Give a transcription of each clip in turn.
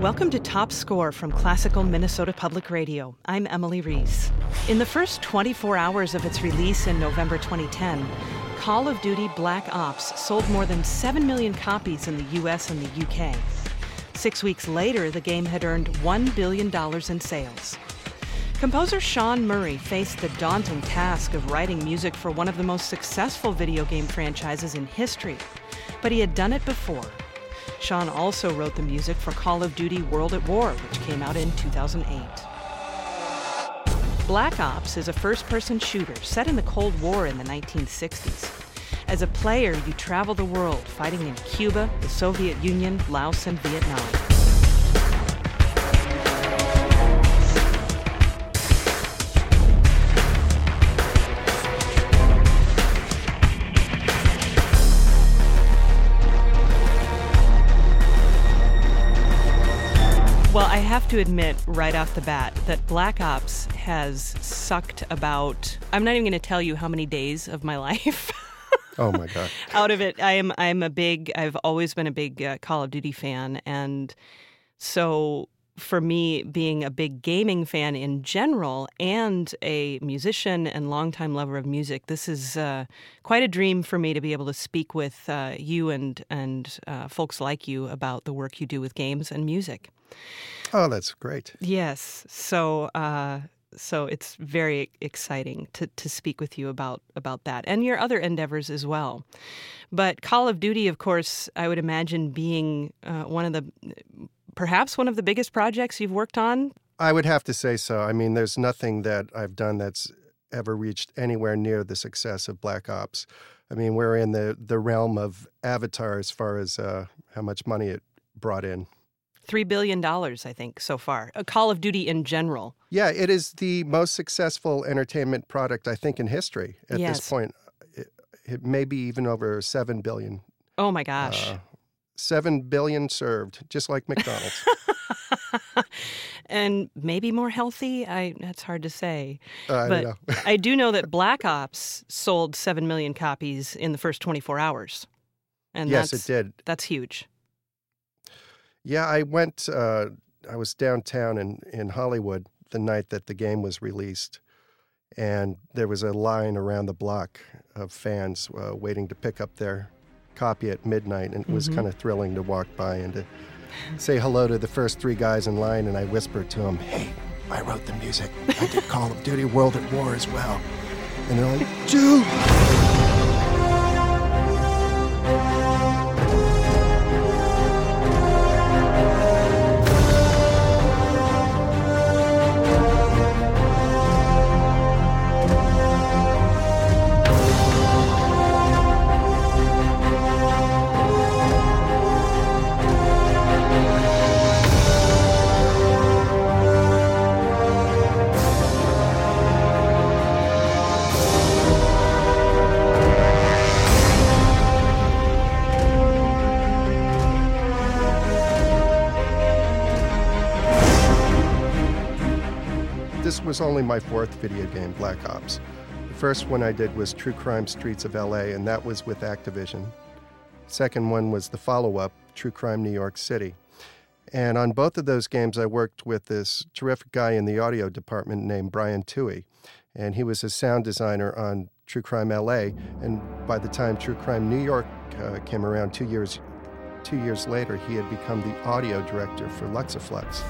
Welcome to Top Score from Classical Minnesota Public Radio. I'm Emily Reese. In the first 24 hours of its release in November 2010, Call of Duty Black Ops sold more than 7 million copies in the US and the UK. Six weeks later, the game had earned $1 billion in sales. Composer Sean Murray faced the daunting task of writing music for one of the most successful video game franchises in history, but he had done it before. Sean also wrote the music for Call of Duty World at War, which came out in 2008. Black Ops is a first person shooter set in the Cold War in the 1960s. As a player, you travel the world fighting in Cuba, the Soviet Union, Laos, and Vietnam. Have to admit right off the bat that Black Ops has sucked about I'm not even going to tell you how many days of my life. oh my god. out of it. I am I'm a big I've always been a big uh, Call of Duty fan and so for me being a big gaming fan in general and a musician and longtime lover of music, this is uh, quite a dream for me to be able to speak with uh, you and and uh, folks like you about the work you do with games and music. Oh, that's great. Yes. So, uh, so it's very exciting to, to speak with you about about that and your other endeavors as well. But Call of Duty, of course, I would imagine being uh, one of the perhaps one of the biggest projects you've worked on. I would have to say so. I mean, there's nothing that I've done that's ever reached anywhere near the success of Black Ops. I mean, we're in the the realm of Avatar as far as uh, how much money it brought in. Three billion dollars, I think, so far. A Call of Duty in general. Yeah, it is the most successful entertainment product I think in history at Yes. this point. It, it may be even over seven billion. Oh my gosh. Uh, seven billion served, just like McDonald's. and maybe more healthy. I that's hard to say. I but know. I do know that Black Ops sold seven million copies in the first 24 hours, and yes, that's it did. that's huge. Yeah, I went. Uh, I was downtown in in Hollywood the night that the game was released, and there was a line around the block of fans uh, waiting to pick up their copy at midnight, and it was Mhm. kind of thrilling to walk by and to say hello to the first three guys in line. And I whispered to them, "Hey, I wrote the music. I did Call of Duty World at War as well." And they're like, "Dude." Was only my fourth video game, Black Ops. The first one I did was True Crime Streets of LA, and that was with Activision. Second one was the follow up, True Crime New York City. And on both of those games, I worked with this terrific guy in the audio department named Brian Tuey. And he was a sound designer on True Crime LA. And by the time True Crime New York uh, came around two years, two years later, he had become the audio director for Luxoflux.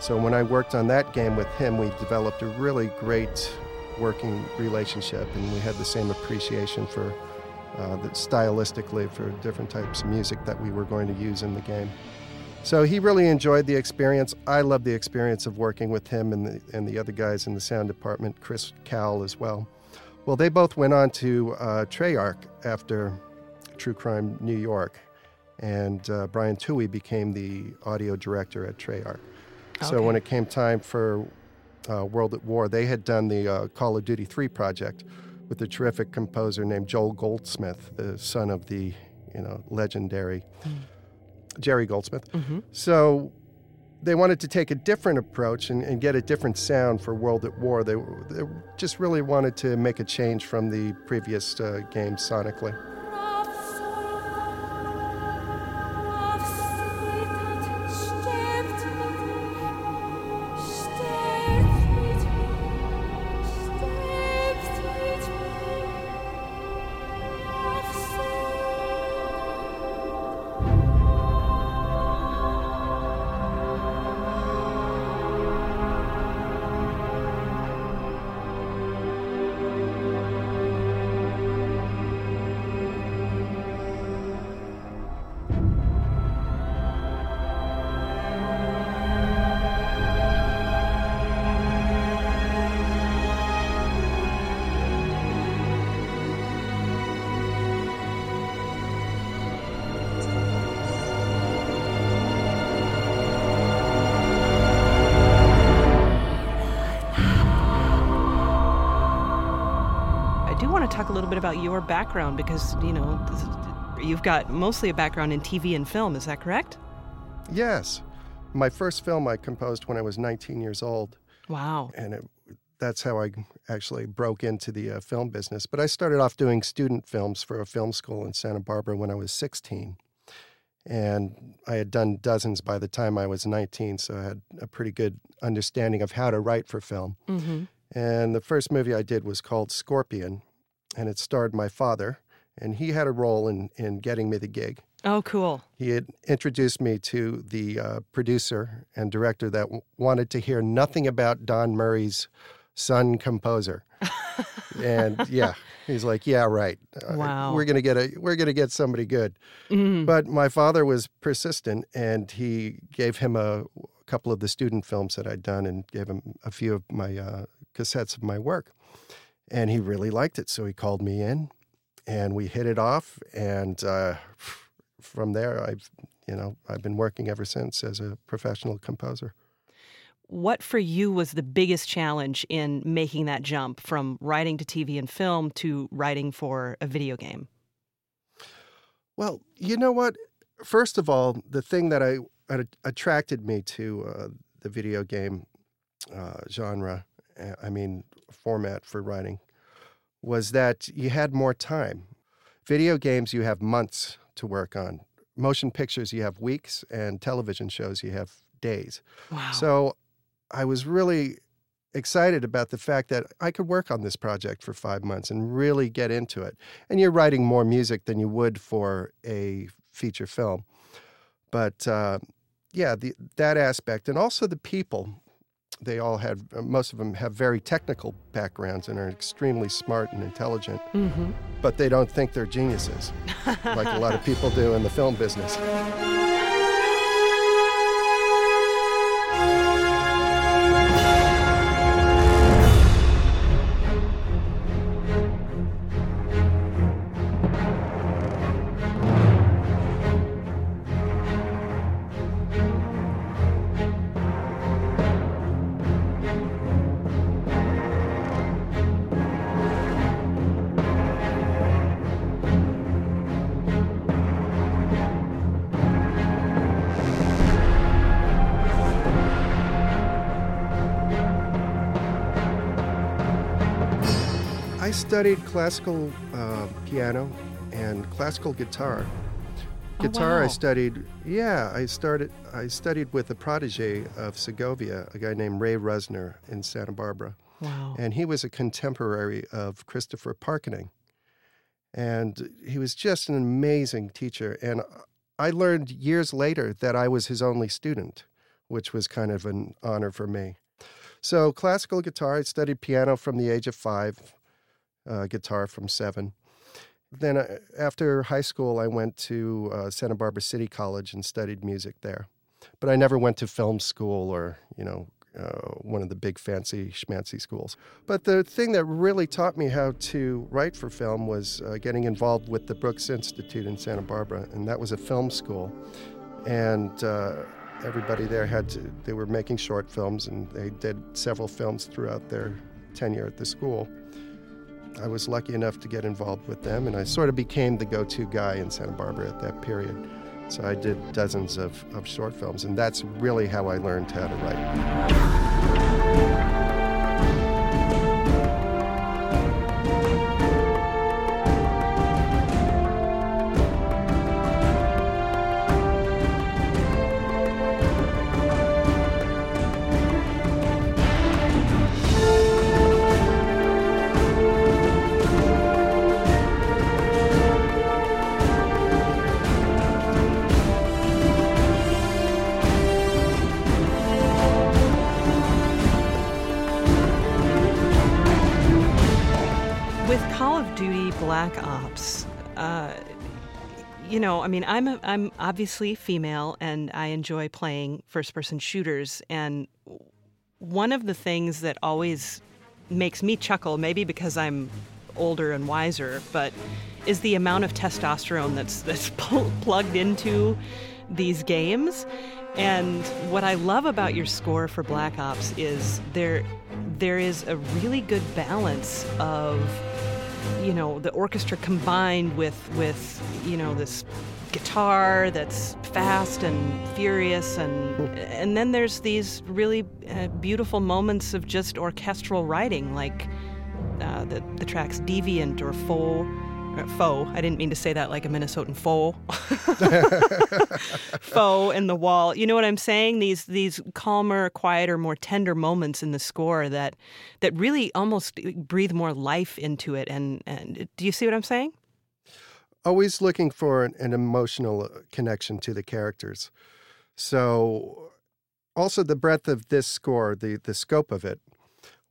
So when I worked on that game with him, we developed a really great working relationship, and we had the same appreciation for uh, stylistically for different types of music that we were going to use in the game. So he really enjoyed the experience. I loved the experience of working with him and the, and the other guys in the sound department, Chris Cowell as well. Well, they both went on to uh, Treyarch after True Crime New York, and uh, Brian Tuey became the audio director at Treyarch. So when it came time for uh, World at War, they had done the uh, Call of Duty 3 project with a terrific composer named Joel Goldsmith, the son of the you know legendary Jerry Goldsmith. Mhm. So they wanted to take a different approach and, and get a different sound for World at War. They, they just really wanted to make a change from the previous uh, game sonically. Talk a little bit about your background because, you know, you've got mostly a background in TV and film, is that correct? Yes. My first film I composed when I was 19 years old. Wow. And it, that's how I actually broke into the uh, film business. But I started off doing student films for a film school in Santa Barbara when I was 16. And I had done dozens by the time I was 19, so I had a pretty good understanding of how to write for film. Mm-hmm. And the first movie I did was called Scorpion, and it starred my father, and he had a role in, in getting me the gig. Oh, cool. He had introduced me to the uh, producer and director that w- wanted to hear nothing about Don Murray's son composer. and yeah, he's like, yeah, right. Uh, Wow. We're gonna get a we're gonna get somebody good. Mhm. But my father was persistent, and he gave him a couple of the student films that I'd done, and gave him a few of my uh, cassettes of my work. And he really liked it, so he called me in, and we hit it off. And uh, from there, I've you know I've been working ever since as a professional composer. What for you was the biggest challenge in making that jump from writing to TV and film to writing for a video game? Well, you know what? First of all, the thing that I attracted me to uh, the video game uh, genre, uh, I mean, format for writing, was that you had more time. Video games, you have months to work on. Motion pictures, you have weeks, and television shows, you have days. Wow. So I was really excited about the fact that I could work on this project for five months and really get into it. And you're writing more music than you would for a feature film. But uh, yeah, the, that aspect, and also the people. They all had, most of them have very technical backgrounds and are extremely smart and intelligent, hmm but they don't think they're geniuses, like a lot of people do in the film business. Studied classical uh, piano and classical guitar. Oh, Guitar I studied. Yeah, I started. I studied with a protege of Segovia, a guy named Ray Rusner in Santa Barbara, Wow. and he was a contemporary of Christopher Parkening, and he was just an amazing teacher. And I learned years later that I was his only student, which was kind of an honor for me. So classical guitar. I studied piano from the age of five uh, guitar from seven. Then, uh, after high school, I went to uh, Santa Barbara City College and studied music there. But I never went to film school or, you know, uh, one of the big fancy schmancy schools. But the thing that really taught me how to write for film was uh, getting involved with the Brooks Institute in Santa Barbara, and that was a film school. And uh, everybody there had to, they were making short films, and they did several films throughout their tenure at the school. I was lucky enough to get involved with them, and I sort of became the go to guy in Santa Barbara at that period. So I did dozens of, of short films, and that's really how I learned how to write. I'm obviously female, and I enjoy playing first-person shooters. And one of the things that always makes me chuckle, maybe because I'm older and wiser, but is the amount of testosterone that's that's pl- plugged into these games. And what I love about your score for Black Ops is there there is a really good balance of you know the orchestra combined with with you know this guitar that's fast and furious and and then there's these really uh, beautiful moments of just orchestral writing like uh, the the tracks deviant or uh, faux i didn't mean to say that like a minnesotan faux faux in the wall. You know what i'm saying? These these calmer quieter more tender moments in the score that that really almost breathe more life into it and and do you see what i'm saying always looking for an, an emotional uh, connection to the characters. So, also the breadth of this score, the the scope of it,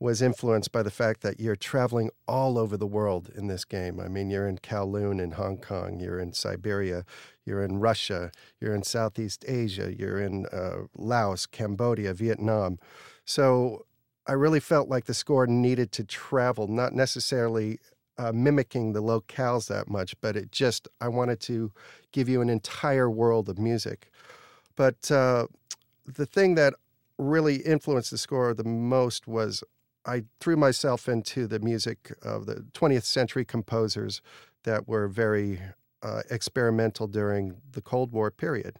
was influenced by the fact that you're traveling all over the world in this game. I mean, you're in Kowloon in Hong Kong, you're in Siberia, you're in Russia, you're in Southeast Asia, you're in uh, Laos, Cambodia, Vietnam. So I really felt like the score needed to travel, not necessarily uh, mimicking the locales that much, but it just, I wanted to give you an entire world of music. But uh, the thing that really influenced the score the most was I threw myself into the music of the 20th century composers that were very uh, experimental during the Cold War period.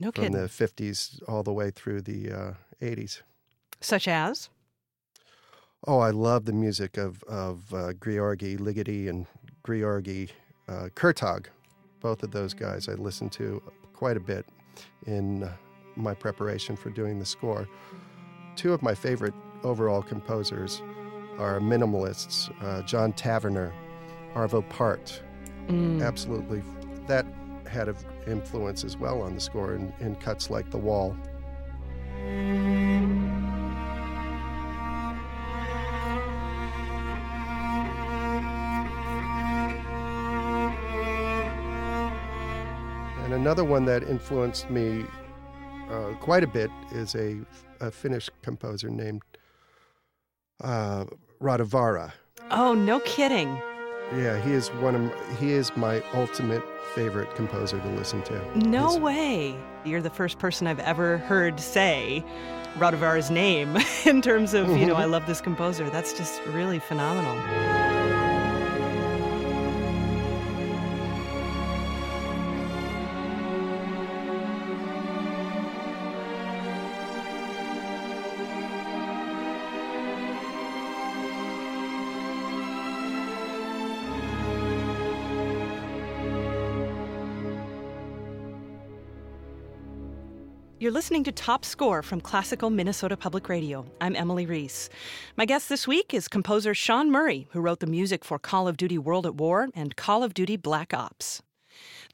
No from kidding. the 50s all the way through the uh, 80s. Such as? Oh, I love the music of of uh, Ligeti and Georgy uh, Kurtag. Both of those guys I listened to quite a bit in uh, my preparation for doing the score. Two of my favorite overall composers are minimalists: uh, John Tavener, Arvo Pärt. Mm. Absolutely, that had an influence as well on the score in, in cuts like The Wall. Another one that influenced me uh, quite a bit is a, a Finnish composer named uh, Rautavaara. Oh, no kidding. Yeah, he is one of he is my ultimate favorite composer to listen to. No His- way. You're the first person I've ever heard say Rautavaara's name in terms of, you know, I love this composer. That's just really phenomenal. You're listening to Top Score from Classical Minnesota Public Radio. I'm Emily Reese. My guest this week is composer Sean Murray, who wrote the music for Call of Duty World at War and Call of Duty Black Ops.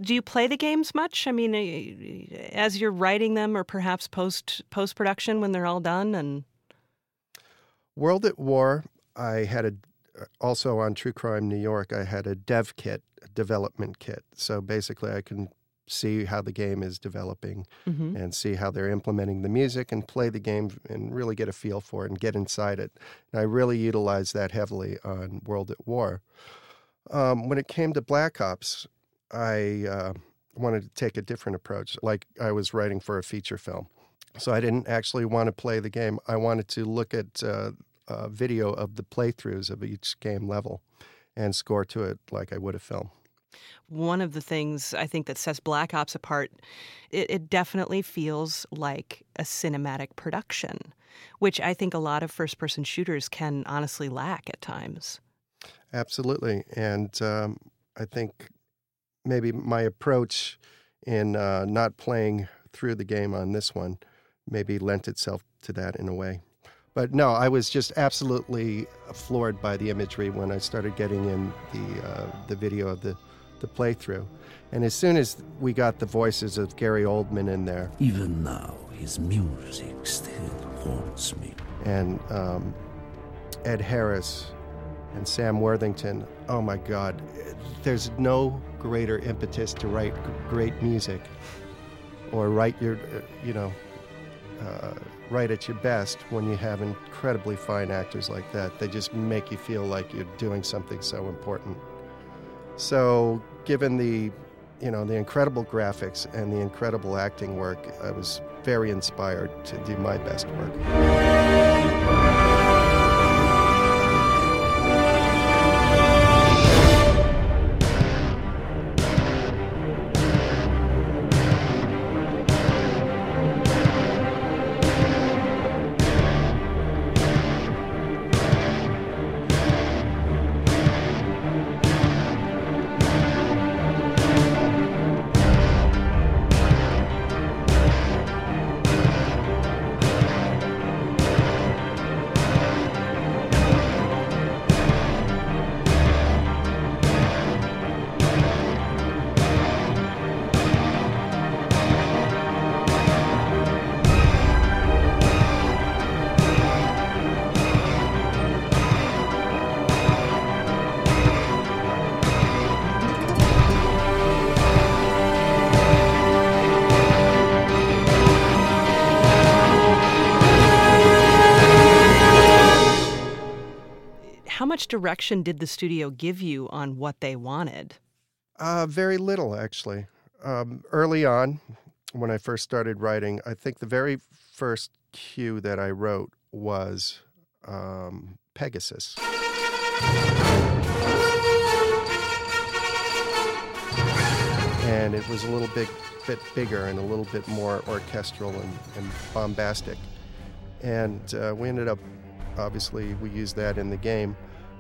Do you play the games much? I mean, uh, as you're writing them, or perhaps post post production when they're all done, and World at War, I had a also on True Crime New York, I had a dev kit, a development kit. So basically, I can see how the game is developing Mhm. and see how they're implementing the music and play the game and really get a feel for it and get inside it. And I really utilized that heavily on World at War. Um, when it came to Black Ops, I uh, wanted to take a different approach, like I was writing for a feature film. So I didn't actually want to play the game. I wanted to look at uh, a video of the playthroughs of each game level and score to it like I would a film. One of the things I think that sets Black Ops apart, it, it definitely feels like a cinematic production, which I think a lot of first person shooters can honestly lack at times. Absolutely. And um, I think maybe my approach in uh, not playing through the game on this one maybe lent itself to that in a way. But no, I was just absolutely floored by the imagery when I started getting in the uh, the video of the, the playthrough. And as soon as we got the voices of Gary Oldman in there Even now, his music still haunts me. and um, Ed Harris and Sam Worthington. Oh my God, there's no greater impetus to write great music or write your, uh, you know, uh, write at your best when you have incredibly fine actors like that. They just make you feel like you're doing something so important. So, given the, you know, the incredible graphics and the incredible acting work, I was very inspired to do my best work. Direction did the studio give you on what they wanted? Uh, very little, actually. Um, early on, when I first started writing, I think the very first cue that I wrote was um, Pegasus. And it was a little bit, bit bigger and a little bit more orchestral and, and bombastic. And uh, we ended up, obviously, we used that in the game.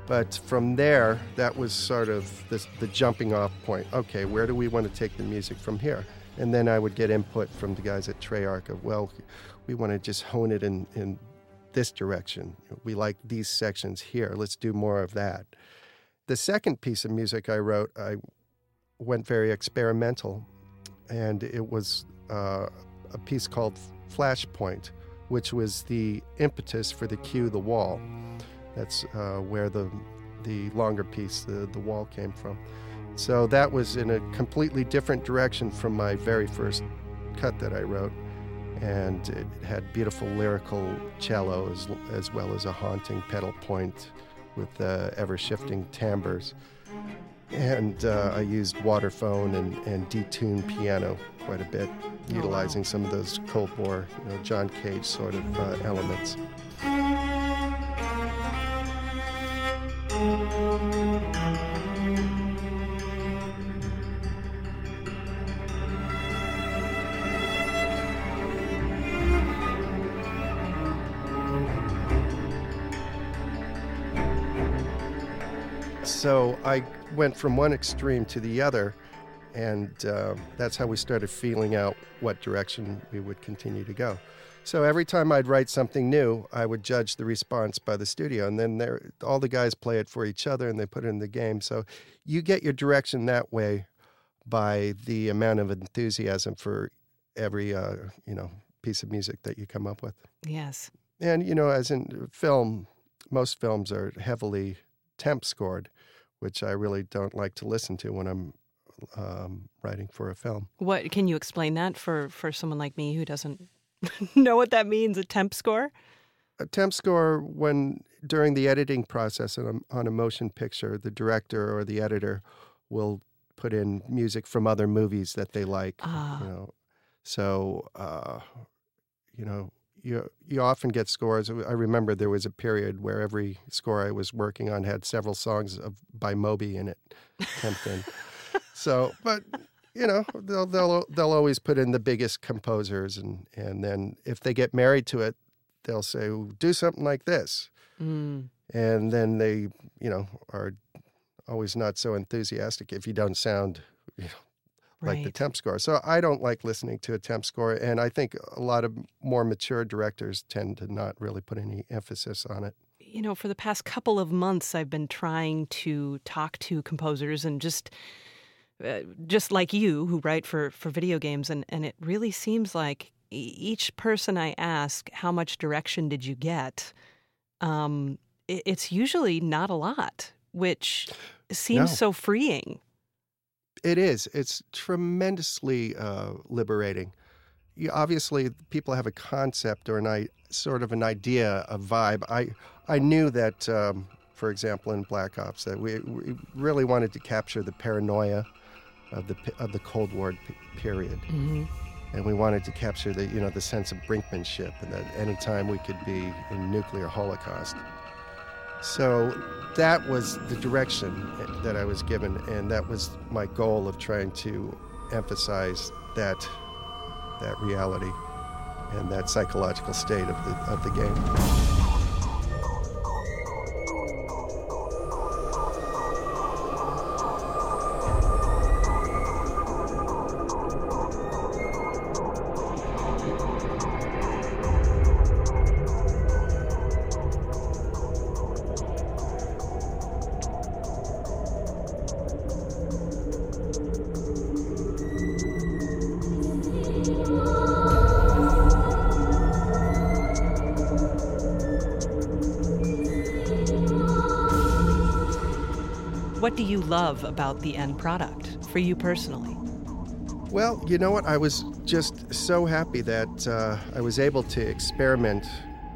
But from there, that was sort of the, the jumping off point. Okay, where do we want to take the music from here? And then I would get input from the guys at Treyarch of, well, we want to just hone it in, in this direction. We like these sections here. Let's do more of that. The second piece of music I wrote, I went very experimental, and it was uh, a piece called Flashpoint, which was the impetus for the cue The Wall. That's uh, where the the longer piece, the, the wall, came from. So that was in a completely different direction from my very first cut that I wrote. And it had beautiful lyrical cello as, as well as a haunting pedal point with uh, ever shifting timbres. And uh, I used waterphone and, and detuned piano quite a bit, utilizing oh, wow. some of those Cold War, you know, John Cage sort of uh, elements. So I went from one extreme to the other, and uh, that's how we started feeling out what direction we would continue to go. So every time I'd write something new, I would judge the response by the studio, and then all the guys play it for each other and they put it in the game. So you get your direction that way by the amount of enthusiasm for every uh, you know piece of music that you come up with. Yes. And you know, as in film, most films are heavily temp scored which I really don't like to listen to when I'm um, writing for a film. What can you explain that for for someone like me who doesn't know what that means? A temp score. A temp score when during the editing process on a, on a motion picture, the director or the editor will put in music from other movies that they like. Ah. You know, so uh, you know you you often get scores. I remember there was a period where every score I was working on had several songs of by Moby in it, in. so, but you know, they'll they'll they'll always put in the biggest composers, and and then if they get married to it, they'll say, "Do something like this," mm. and then they you know are always not so enthusiastic if you don't sound you know, like right. the temp score. So I don't like listening to a temp score, and I think a lot of more mature directors tend to not really put any emphasis on it. You know, for the past couple of months, I've been trying to talk to composers and just. Uh, just like you who write for, for video games and, and it really seems like each person I ask how much direction did you get um, it, it's usually not a lot which seems no. so freeing it is. It's tremendously uh, liberating. You, obviously, people have a concept or an I, sort of an idea, a vibe. I I knew that, um, for example, in Black Ops, that we, we, really wanted to capture the paranoia of the of the Cold War p- period. Mm-hmm and we wanted to capture the you know the sense of brinkmanship and that anytime we could be in nuclear holocaust so that was the direction that I was given, and that was my goal of trying to emphasize that that reality and that psychological state of the of the game. What do you love about the end product for you personally? Well, you know what? I was just so happy that uh, I was able to experiment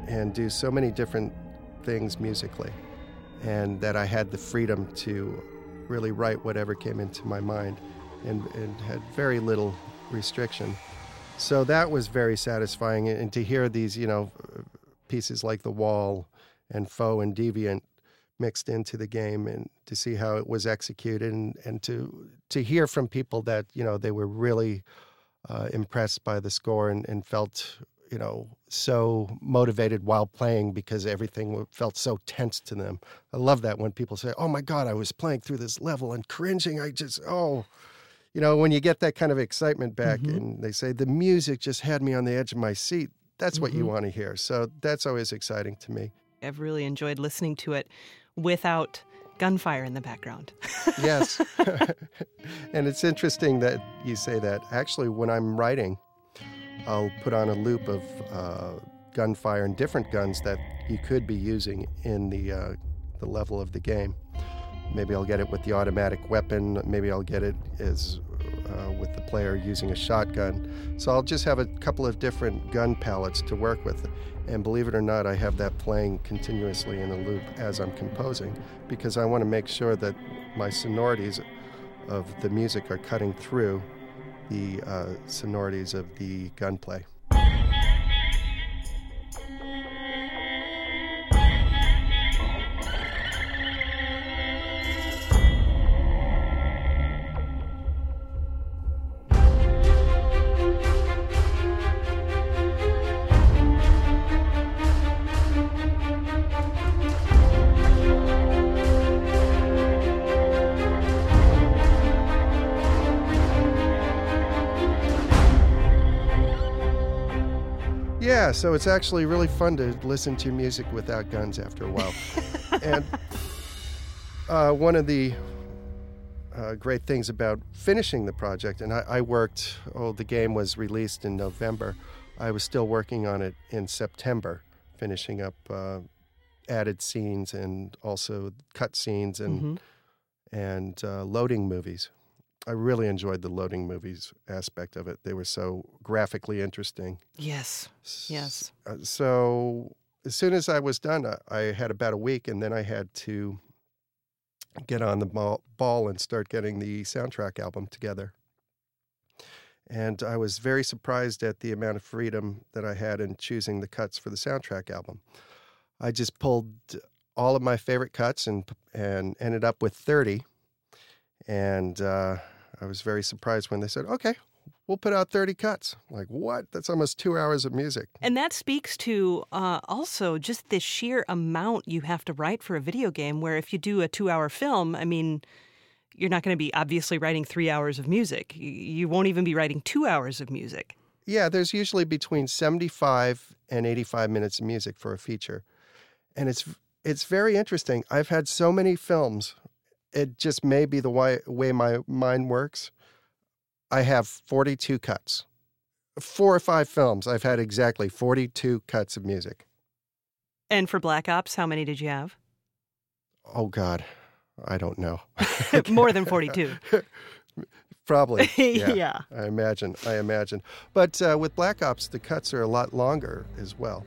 and do so many different things musically. and that I had the freedom to really write whatever came into my mind and, and had very little restriction. So that was very satisfying. And to hear these, you know, pieces like The Wall and Foe and Deviant mixed into the game and to see how it was executed and, and to to hear from people that, you know, they were really uh, impressed by the score and, and felt you know, so motivated while playing because everything felt so tense to them. I love that when people say, "Oh my God, I was playing through this level and cringing." I just, oh, you know, when you get that kind of excitement back, mm-hmm. and they say the music just had me on the edge of my seat. That's mm-hmm. what you mm-hmm. want to hear. So that's always exciting to me. I've really enjoyed listening to it without gunfire in the background. yes. and it's interesting that you say that. Actually, when I'm writing, I'll put on a loop of uh, gunfire and different guns that you could be using in the uh, the level of the game. Maybe I'll get it with the automatic weapon. Maybe I'll get it as uh, with the player using a shotgun. So I'll just have a couple of different gun palettes to work with. And believe it or not, I have that playing continuously in a loop as I'm composing because I want to make sure that my sonorities of the music are cutting through the uh, sonorities of the gunplay. Yeah, so it's actually really fun to listen to music without guns after a while. and uh, one of the uh, great things about finishing the project, and I, I, worked, oh, the game was released in November. I was still working on it in September, finishing up uh, added scenes and also cut scenes and, mm-hmm. and uh, loading movies. I really enjoyed the loading movies aspect of it. They were so graphically interesting. Yes. Yes. Uh, so as soon as I was done, I had about a week, and then I had to get on the ball and start getting the soundtrack album together. And I was very surprised at the amount of freedom that I had in choosing the cuts for the soundtrack album. I just pulled all of my favorite cuts and and ended up with 30 and uh, I was very surprised when they said, okay, we'll put out 30 cuts. Like, what? That's almost two hours of music. And that speaks to uh, also just the sheer amount you have to write for a video game, where if you do a two hour film, I mean, you're not going to be obviously writing three hours of music. You won't even be writing two hours of music. Yeah, there's usually between 75 and 85 minutes of music for a feature. And it's it's very interesting. I've had so many films it just may be the way, way my mind works. I have 42 cuts. Four or five films, I've had exactly 42 cuts of music. And for Black Ops, how many did you have? Oh, God. I don't know. More than 42. Probably. Yeah, yeah, I imagine. I imagine. But uh, with Black Ops, the cuts are a lot longer as well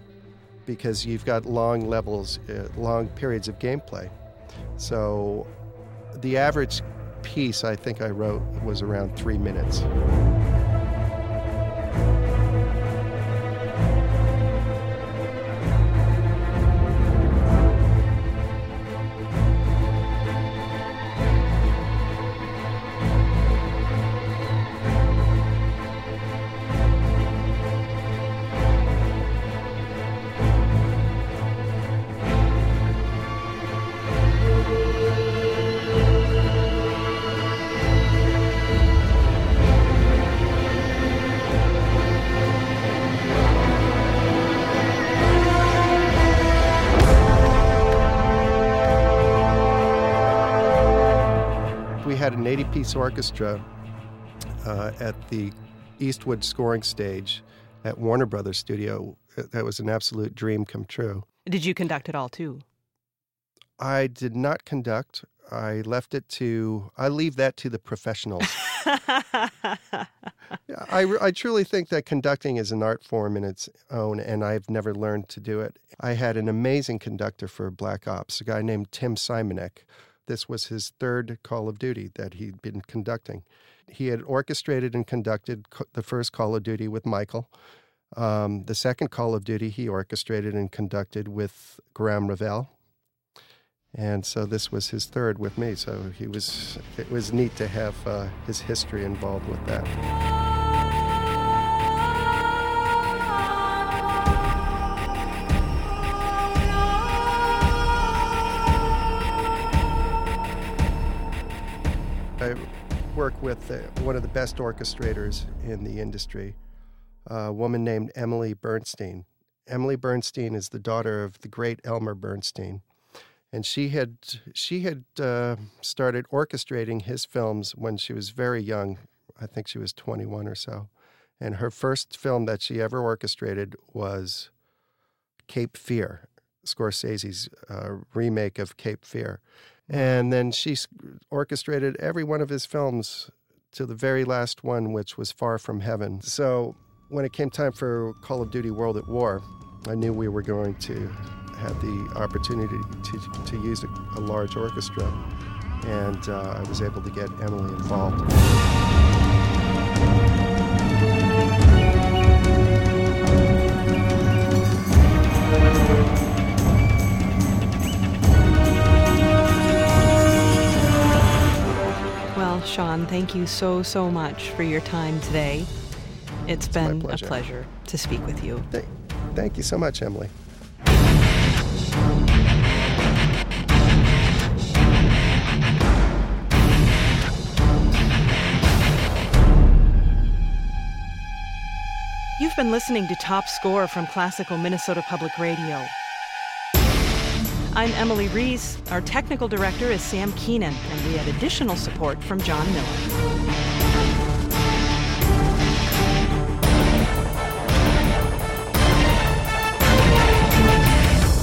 because you've got long levels, uh, long periods of gameplay. So the average piece I think I wrote was around three minutes. Had an 80 piece orchestra uh, at the Eastwood scoring stage at Warner Brothers Studio. That was an absolute dream come true. Did you conduct it all too? I did not conduct. I left it to, I leave that to the professionals. I, I truly think that conducting is an art form in its own, and I've never learned to do it. I had an amazing conductor for Black Ops, a guy named Tim Simonec. This was his third Call of Duty that he'd been conducting. He had orchestrated and conducted the first Call of Duty with Michael. Um, the second Call of Duty he orchestrated and conducted with Graeme Revell. And so this was his third with me. So he was. It was neat to have uh, his history involved with that. With one of the best orchestrators in the industry, a woman named Emily Bernstein. Emily Bernstein is the daughter of the great Elmer Bernstein, and she had she had uh, started orchestrating his films when she was very young. I think she was 21 or so, and her first film that she ever orchestrated was Cape Fear, Scorsese's uh, remake of Cape Fear. And then she orchestrated every one of his films to the very last one, which was Far From Heaven. So when it came time for Call of Duty World at War, I knew we were going to have the opportunity to, to use a, a large orchestra. And uh, I was able to get Emily involved. Thank you so, so much for your time today. It's, it's been pleasure. a pleasure to speak with you. Thank, thank you so much, Emily. You've been listening to Top Score from Classical Minnesota Public Radio. I'm Emily Reese. Our technical director is Sam Keenan, and we had additional support from John Miller.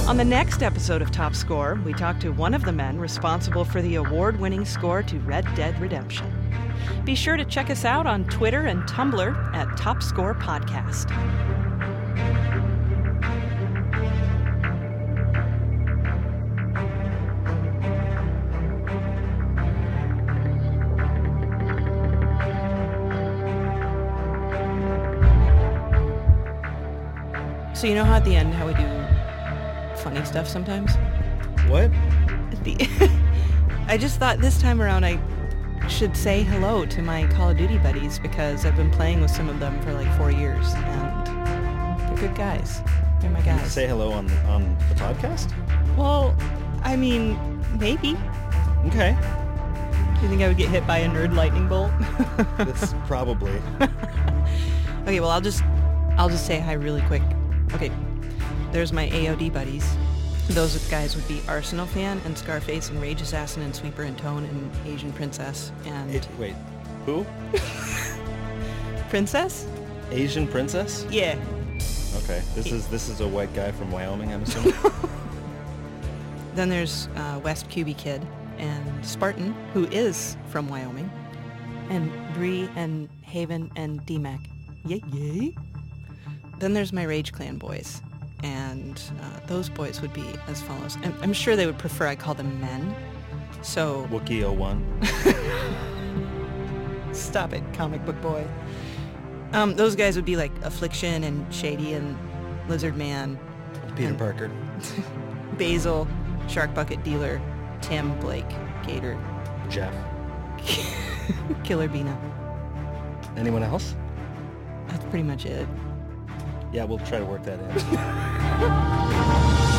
On the next episode of Top Score, we talk to one of the men responsible for the award winning score to Red Dead Redemption. Be sure to check us out on Twitter and Tumblr at Top Score Podcast. So you know how at the end how we do funny stuff sometimes? What? At the I just thought this time around I should say hello to my Call of Duty buddies because I've been playing with some of them for like four years and they're good guys. They're my guys. say hello on on the podcast? Well, I mean, maybe. Okay. Do you think I would get hit by a nerd lightning bolt? That's probably. okay, well I'll just I'll just say hi really quick. Okay, there's my AOD buddies. Those guys would be Arsenal fan and Scarface and Rage Assassin and Sweeper and Tone and Asian Princess and It, wait, who? Princess? Asian princess? Yeah. Okay, this is this is a white guy from Wyoming, I'm assuming. Then there's uh, West QB Kid and Spartan, who is from Wyoming, and Bree and Haven and DMAC. Yay, yay. Then there's my Rage Clan boys, and uh, those boys would be as follows. I'm, I'm sure they would prefer I call them men. So Wookiee 01. stop it, comic book boy. Um, those guys would be like Affliction and Shady and Lizard Man, Peter Parker. Basil, Shark Bucket Dealer, Tim, Blake, Gator, Jeff. Killer Bina. Anyone else? That's pretty much it. Yeah, we'll try to work that in.